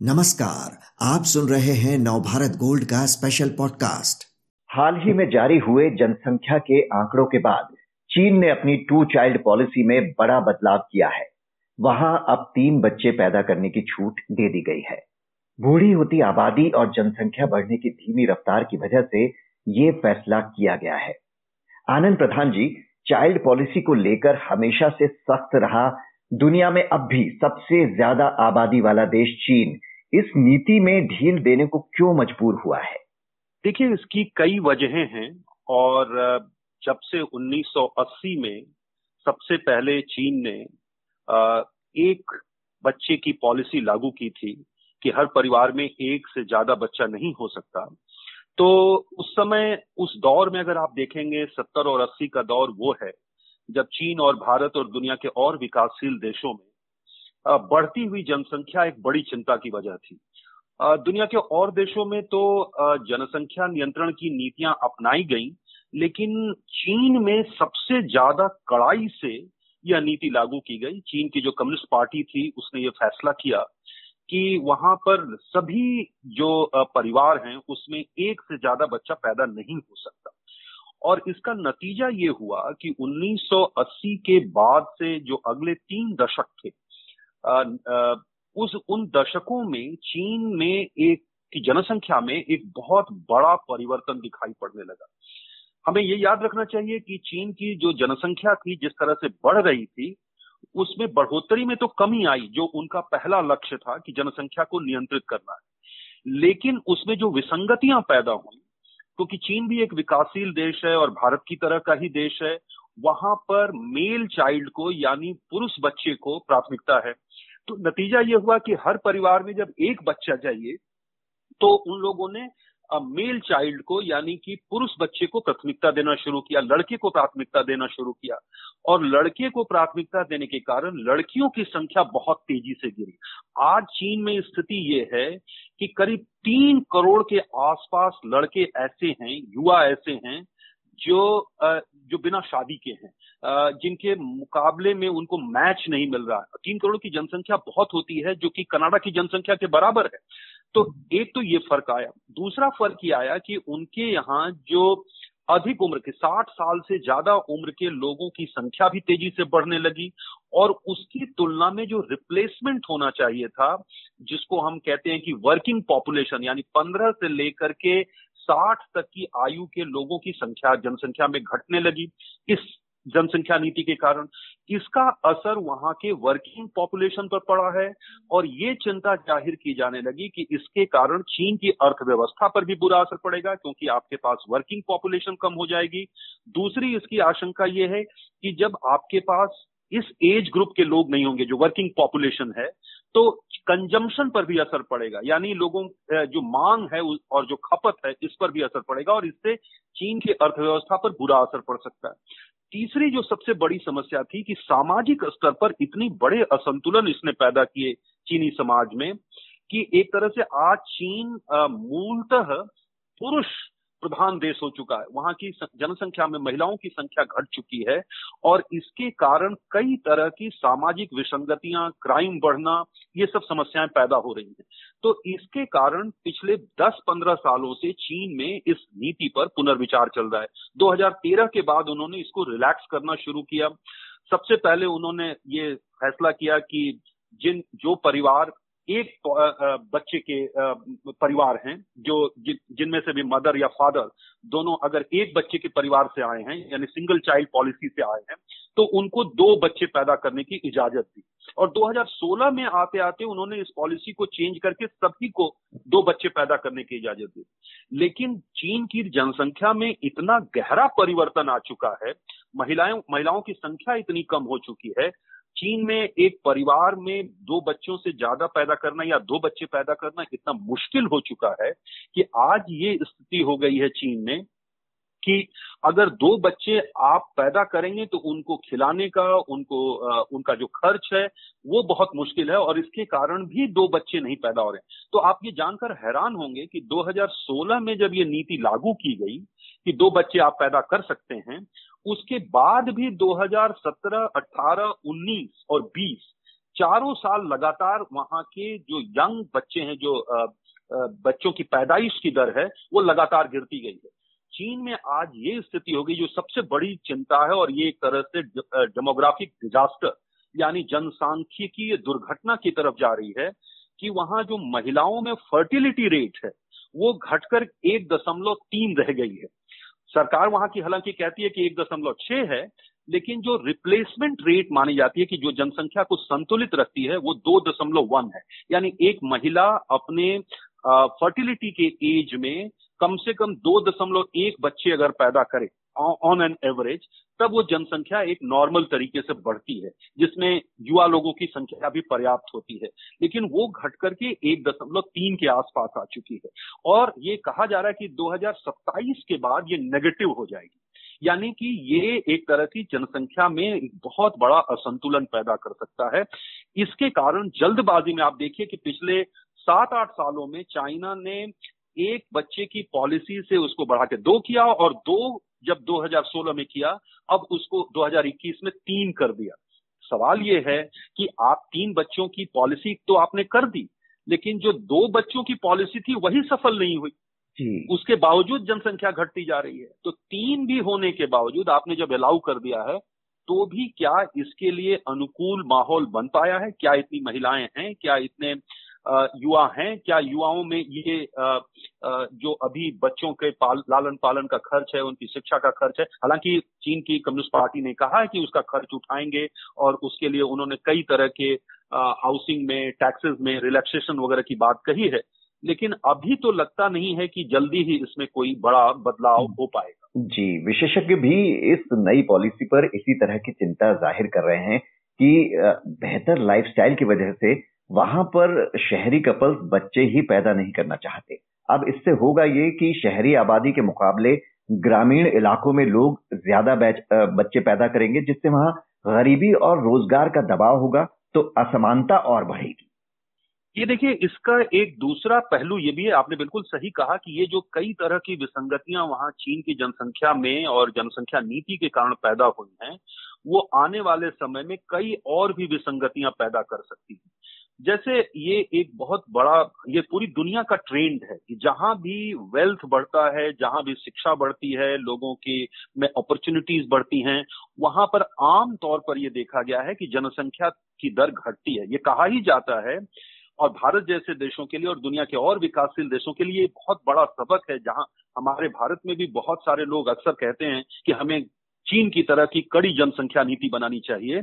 नमस्कार, आप सुन रहे हैं नवभारत गोल्ड का स्पेशल पॉडकास्ट हाल ही में जारी हुए जनसंख्या के आंकड़ों के बाद चीन ने अपनी टू चाइल्ड पॉलिसी में बड़ा बदलाव किया है। वहाँ अब तीन बच्चे पैदा करने की छूट दे दी गई है। बूढ़ी होती आबादी और जनसंख्या बढ़ने की धीमी रफ्तार की वजह से ये फैसला किया गया है। आनंद प्रधान जी चाइल्ड पॉलिसी को लेकर हमेशा से सख्त रहा। दुनिया में अब भी सबसे ज़्यादा आबादी वाला देश चीन। इस नीति में ढील देने को क्यों मजबूर हुआ है? देखिए, इसकी कई वजहें हैं और जब से 1980 में सबसे पहले चीन ने एक बच्चे की पॉलिसी लागू की थी कि हर परिवार में एक से ज़्यादा बच्चा नहीं हो सकता तो उस समय, उस दौर में अगर आप देखेंगे 70 और 80 का दौर वो है जब चीन और भारत और दुनिया के और विकासशील देशों में बढ़ती हुई जनसंख्या एक बड़ी चिंता की वजह थी। दुनिया के और देशों में तो जनसंख्या नियंत्रण की नीतियाँ अपनाई गई, लेकिन चीन में सबसे ज़्यादा कड़ाई से यह नीति लागू की गई। चीन की जो कम्युनिस्ट पार्टी थी, उसने ये फैसला किया कि वहाँ पर सभी जो परिवार हैं, उसमें एक से ज़्यादा बच्चा पैदा नहीं हो सकता। और इसका नतीजा ये हुआ कि 1980 के बाद से जो अगले तीन दशक थे उस, उन दशकों में चीन में एक, की जनसंख्या में एक बहुत बड़ा परिवर्तन दिखाई पड़ने लगा। हमें ये याद रखना चाहिए कि चीन की जो जनसंख्या थी, जिस तरह से बढ़ रही थी, उसमें बढ़ोतरी में तो कमी आई, जो उनका पहला लक्ष्य था कि जनसंख्या को नियंत्रित करना है। लेकिन उसमें जो विसंगतियाँ पैदा हुई, क्योंकि तो चीन भी एक विकासशील देश है और भारत की तरह का ही देश है वहाँ पर मेल चाइल्ड को, यानी पुरुष बच्चे को प्राथमिकता है। तो नतीजा ये हुआ कि हर परिवार में जब एक बच्चा चाहिए तो उन लोगों ने मेल चाइल्ड को, यानी कि पुरुष बच्चे को प्राथमिकता देना शुरू किया, लड़के को प्राथमिकता देना शुरू किया। और लड़के को प्राथमिकता देने के कारण लड़कियों की संख्या बहुत तेज़ी से गिरी। आज चीन में स्थिति ये है कि करीब तीन करोड़ के आसपास लड़के ऐसे हैं, युवा ऐसे हैं, जो जो बिना शादी के हैं जिनके मुकाबले में उनको मैच नहीं मिल रहा तीन करोड़ की जनसंख्या बहुत होती है, जो कि कनाडा की जनसंख्या के बराबर है। तो एक तो ये फ़र्क आया। दूसरा फ़र्क ये आया कि उनके यहाँ जो अधिक उम्र के 60 साल से ज़्यादा उम्र के लोगों की संख्या भी तेज़ी से बढ़ने लगी और उसकी तुलना में जो रिप्लेसमेंट होना चाहिए था, जिसको हम कहते हैं कि वर्किंग पॉपुलेशन यानी 15 से लेकर के साठ तक की आयु के लोगों की संख्या, जनसंख्या में घटने लगी। इस जनसंख्या नीति के कारण इसका असर वहाँ के वर्किंग पॉपुलेशन पर पड़ा है और ये चिंता ज़ाहिर की जाने लगी कि इसके कारण चीन की अर्थव्यवस्था पर भी बुरा असर पड़ेगा क्योंकि आपके पास वर्किंग पॉपुलेशन कम हो जाएगी। दूसरी इसकी आशंका ये है कि जब आपके पास इस एज ग्रुप के लोग नहीं होंगे जो वर्किंग पॉपुलेशन है तो कंजम्पशन पर भी असर पड़ेगा। यानी लोगों जो मांग है और जो खपत है, इस पर भी असर पड़ेगा, और इससे चीन की अर्थव्यवस्था पर बुरा असर पड़ सकता है। तीसरी जो सबसे बड़ी समस्या थी कि सामाजिक स्तर पर इतनी बड़े असंतुलन इसने पैदा किए चीनी समाज में कि एक तरह से आज चीन मूलतः पुरुष प्रधान देश हो चुका है। वहाँ की जनसंख्या में महिलाओं की संख्या घट चुकी है और इसके कारण कई तरह की सामाजिक विसंगतियाँ, क्राइम बढ़ना, ये सब समस्याएँ पैदा हो रही हैं। तो इसके कारण पिछले 10-15 सालों से चीन में इस नीति पर पुनर्विचार चल रहा है। 2013 के बाद उन्होंने इसको रिलैक्स करना शुरू किया। सबसे पहले उन्होंने ये फैसला किया कि जिन, जो परिवार एक बच्चे के परिवार हैं, जो जिनमें से भी मदर या फादर दोनों अगर एक बच्चे के परिवार से आए हैं, यानी सिंगल चाइल्ड पॉलिसी से आए हैं तो उनको दो बच्चे पैदा करने की इजाज़त दी। और 2016 में आते आते उन्होंने इस पॉलिसी को चेंज करके सभी को दो बच्चे पैदा करने की इजाज़त दी। लेकिन चीन की जनसंख्या में इतना गहरा परिवर्तन आ चुका है, महिलाएँ, महिलाओं की संख्या इतनी कम हो चुकी है चीन में एक परिवार में दो बच्चों से ज़्यादा पैदा करना या दो बच्चे पैदा करना इतना मुश्किल हो चुका है कि आज ये स्थिति हो गई है चीन में कि अगर दो बच्चे आप पैदा करेंगे तो उनको खिलाने का, उनको उनका जो खर्च है, वो बहुत मुश्किल है और इसके कारण भी दो बच्चे नहीं पैदा हो रहे तो आप ये जानकर हैरान होंगे कि 2016 में जब ये नीति लागू की गई कि दो बच्चे आप पैदा कर सकते हैं उसके बाद भी 2017, 18, 19 और 20 चारों साल लगातार वहाँ के जो यंग बच्चे हैं जो बच्चों की पैदाइश की दर है वो लगातार गिरती गई है। चीन में आज ये स्थिति होगी जो सबसे बड़ी चिंता है और ये एक तरह से डेमोग्राफिक डिजास्टर यानी जनसांख्यिकीय दुर्घटना की तरफ़ जा रही है कि वहाँ जो महिलाओं में फर्टिलिटी रेट है वो घटकर एक दशमलव तीन रह गई है। सरकार वहाँ की हालाँकि कहती है कि एक दशमलव छह है, लेकिन जो रिप्लेसमेंट रेट मानी जाती है कि जो जनसंख्या को संतुलित रखती है, वो दो दशमलव वन है। यानी एक महिला अपने फर्टिलिटी के एज में कम से कम दो दशमलव एक बच्चे अगर पैदा करे ऑन एन एवरेज तब वो जनसंख्या एक नॉर्मल तरीके से बढ़ती है, जिसमें युवा लोगों की संख्या भी पर्याप्त होती है। लेकिन वो घट करके एक दशमलव तीन के आसपास आ चुकी है। और ये कहा जा रहा है कि 2027 के बाद ये नेगेटिव हो जाएगी। यानी कि ये एक तरह की जनसंख्या में एक बहुत बड़ा असंतुलन पैदा कर सकता है। इसके कारण जल्दबाजी में आप देखिए कि पिछले सात आठ सालों में चाइना ने एक बच्चे की पॉलिसी से उसको बढ़ा के दो किया और दो जब 2016 में किया अब उसको 2021 में तीन कर दिया। सवाल ये है कि आप तीन बच्चों की पॉलिसी तो आपने कर दी लेकिन जो दो बच्चों की पॉलिसी थी वही सफल नहीं हुई। उसके बावजूद जनसंख्या घटती जा रही है। तो तीन भी होने के बावजूद आपने जब अलाउ कर दिया है तो भी क्या इसके लिए अनुकूल माहौल बन पाया है? क्या इतनी महिलाएँ हैं? क्या इतने युवा हैं? क्या युवाओं में ये जो अभी बच्चों के पाल, लालन पालन का खर्च है उनकी शिक्षा का खर्च है हालाँकि चीन की कम्युनिस्ट पार्टी ने कहा है कि उसका खर्च उठाएँगे और उसके लिए उन्होंने कई तरह के हाउसिंग में टैक्सेस में रिलैक्सेशन वगैरह की बात कही है। लेकिन अभी तो लगता नहीं है कि जल्दी ही इसमें कोई बड़ा बदलाव हो पाएगा। जी विशेषज्ञ भी इस नई पॉलिसी पर इसी तरह की चिंता ज़ाहिर कर रहे हैं कि बेहतर लाइफस्टाइल की वजह से वहाँ पर शहरी कपल्स बच्चे ही पैदा नहीं करना चाहते। अब इससे होगा ये कि शहरी आबादी के मुकाबले ग्रामीण इलाकों में लोग ज़्यादा बच्चे पैदा करेंगे, जिससे वहाँ गरीबी और रोज़गार का दबाव होगा तो असमानता और बढ़ेगी। ये देखिए, इसका एक दूसरा पहलू ये भी है, आपने बिल्कुल सही कहा कि ये जो कई तरह की विसंगतियाँ वहाँ चीन की जनसंख्या में और जनसंख्या नीति के कारण पैदा हुई हैं, वो आने वाले समय में कई और भी विसंगतियाँ पैदा कर सकती हैं। जैसे ये एक बहुत बड़ा, ये पूरी दुनिया का ट्रेंड है कि जहाँ भी वेल्थ बढ़ता है, जहाँ भी शिक्षा बढ़ती है, लोगों की में अपॉर्चुनिटीज़ बढ़ती हैं, वहाँ पर आम तौर पर ये देखा गया है कि जनसंख्या की दर घटती है। ये कहा ही जाता है, और भारत जैसे देशों के लिए और दुनिया के और विकासशील देशों के लिए बहुत बड़ा सबक है, जहाँ हमारे भारत में भी बहुत सारे लोग अक्सर कहते हैं कि हमें चीन की तरह की कड़ी जनसंख्या नीति बनानी चाहिए।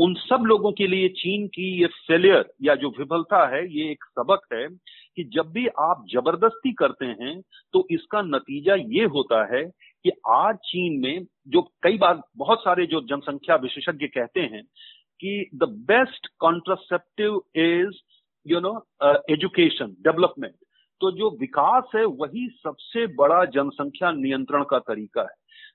उन सब लोगों के लिए चीन की ये फेलियर या जो विफलता है, ये एक सबक है कि जब भी आप ज़बरदस्ती करते हैं तो इसका नतीजा ये होता है कि आज चीन में जो कई बार बहुत सारे जो जनसंख्या विशेषज्ञ कहते हैं कि the best contraceptive is you know education development तो जो विकास है, वही सबसे बड़ा जनसंख्या नियंत्रण का तरीका है।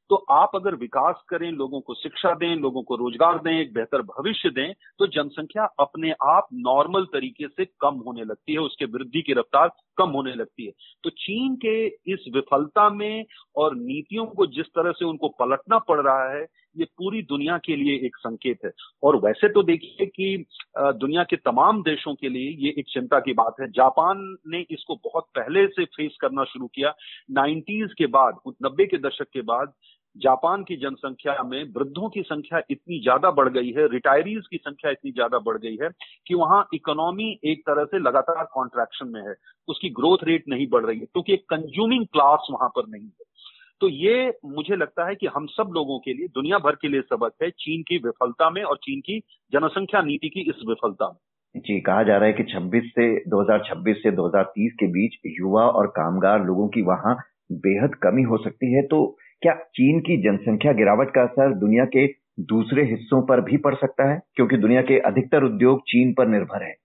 तो आप अगर विकास करें, लोगों को शिक्षा दें, लोगों को रोज़गार दें, एक बेहतर भविष्य दें तो जनसंख्या अपने आप नॉर्मल तरीके से कम होने लगती है, उसके वृद्धि की रफ्तार कम होने लगती है। तो चीन के इस विफलता में और नीतियों को जिस तरह से उनको पलटना पड़ रहा है, ये पूरी दुनिया के लिए एक संकेत है। और वैसे तो देखिए कि दुनिया के तमाम देशों के लिए ये एक चिंता की बात है। जापान ने इसको बहुत पहले से फेस करना शुरू किया। नाइन्टीज के बाद नब्बे के दशक के बाद जापान की जनसंख्या में वृद्धों की संख्या इतनी ज़्यादा बढ़ गई है रिटायरीज की संख्या इतनी ज़्यादा बढ़ गई है कि वहाँ इकोनॉमी एक तरह से लगातार कॉन्ट्रैक्शन में है। उसकी ग्रोथ रेट नहीं बढ़ रही है, क्योंकि एक कंज्यूमिंग क्लास वहाँ पर नहीं है। तो ये मुझे लगता है कि हम सब लोगों के लिए, दुनिया भर के लिए सबक है चीन की विफलता में और चीन की जनसंख्या नीति की इस विफलता में। जी, कहा जा रहा है कि 26 से 2026 से 2030 के बीच युवा और कामगार लोगों की वहाँ बेहद कमी हो सकती है। तो क्या चीन की जनसंख्या गिरावट का असर दुनिया के दूसरे हिस्सों पर भी पड़ सकता है? क्योंकि दुनिया के अधिकतर उद्योग चीन पर निर्भर है।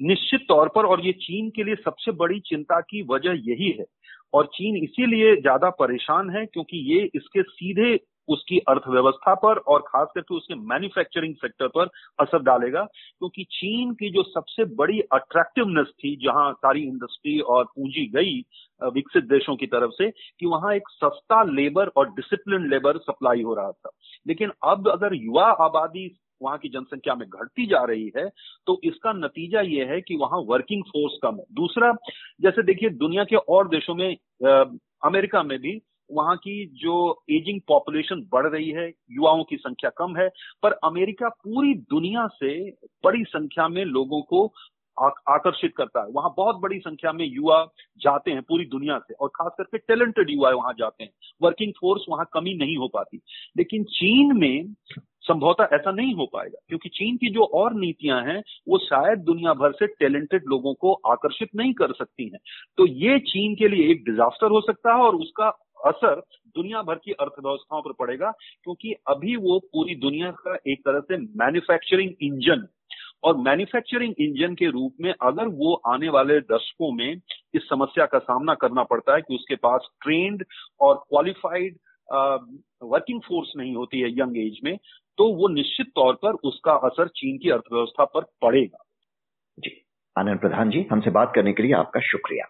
निश्चित तौर पर, और ये चीन के लिए सबसे बड़ी चिंता की वजह यही है। और चीन इसीलिए ज़्यादा परेशान है क्योंकि ये इसके सीधे उसकी अर्थव्यवस्था पर और खास करके उसके मैन्युफैक्चरिंग सेक्टर पर असर डालेगा, क्योंकि चीन की जो सबसे बड़ी अट्रैक्टिवनेस थी, जहाँ सारी इंडस्ट्री और पूंजी गई विकसित देशों की तरफ़ से, कि वहाँ एक सस्ता लेबर और डिसिप्लिन लेबर सप्लाई हो रहा था। लेकिन अब अगर युवा आबादी वहाँ की जनसंख्या में घटती जा रही है तो इसका नतीजा ये है कि वहाँ वर्किंग फोर्स कम है। दूसरा, जैसे देखिए दुनिया के और देशों में अमेरिका में भी वहाँ की जो एजिंग पॉपुलेशन बढ़ रही है, युवाओं की संख्या कम है, पर अमेरिका पूरी दुनिया से बड़ी संख्या में लोगों को आकर्षित करता है। वहाँ बहुत बड़ी संख्या में युवा जाते हैं पूरी दुनिया से और खास करके टैलेंटेड युवा वहाँ जाते हैं। वर्किंग फोर्स वहाँ कमी नहीं हो पाती। लेकिन चीन में संभवतः ऐसा नहीं हो पाएगा, क्योंकि चीन की जो और नीतियाँ हैं, वो शायद दुनिया भर से टैलेंटेड लोगों को आकर्षित नहीं कर सकती हैं। तो ये चीन के लिए एक डिजास्टर हो सकता है और उसका असर दुनिया भर की अर्थव्यवस्थाओं पर पड़ेगा, क्योंकि अभी वो पूरी दुनिया का एक तरह से मैन्युफैक्चरिंग इंजन और मैन्युफैक्चरिंग इंजन के रूप में अगर वो आने वाले दशकों में इस समस्या का सामना करना पड़ता है कि उसके पास ट्रेंड और क्वालिफाइड वर्किंग फोर्स नहीं होती है यंग एज में तो वो निश्चित तौर पर उसका असर चीन की अर्थव्यवस्था पर पड़ेगा। जी, आनंद प्रधान जी, हमसे बात करने के लिए आपका शुक्रिया।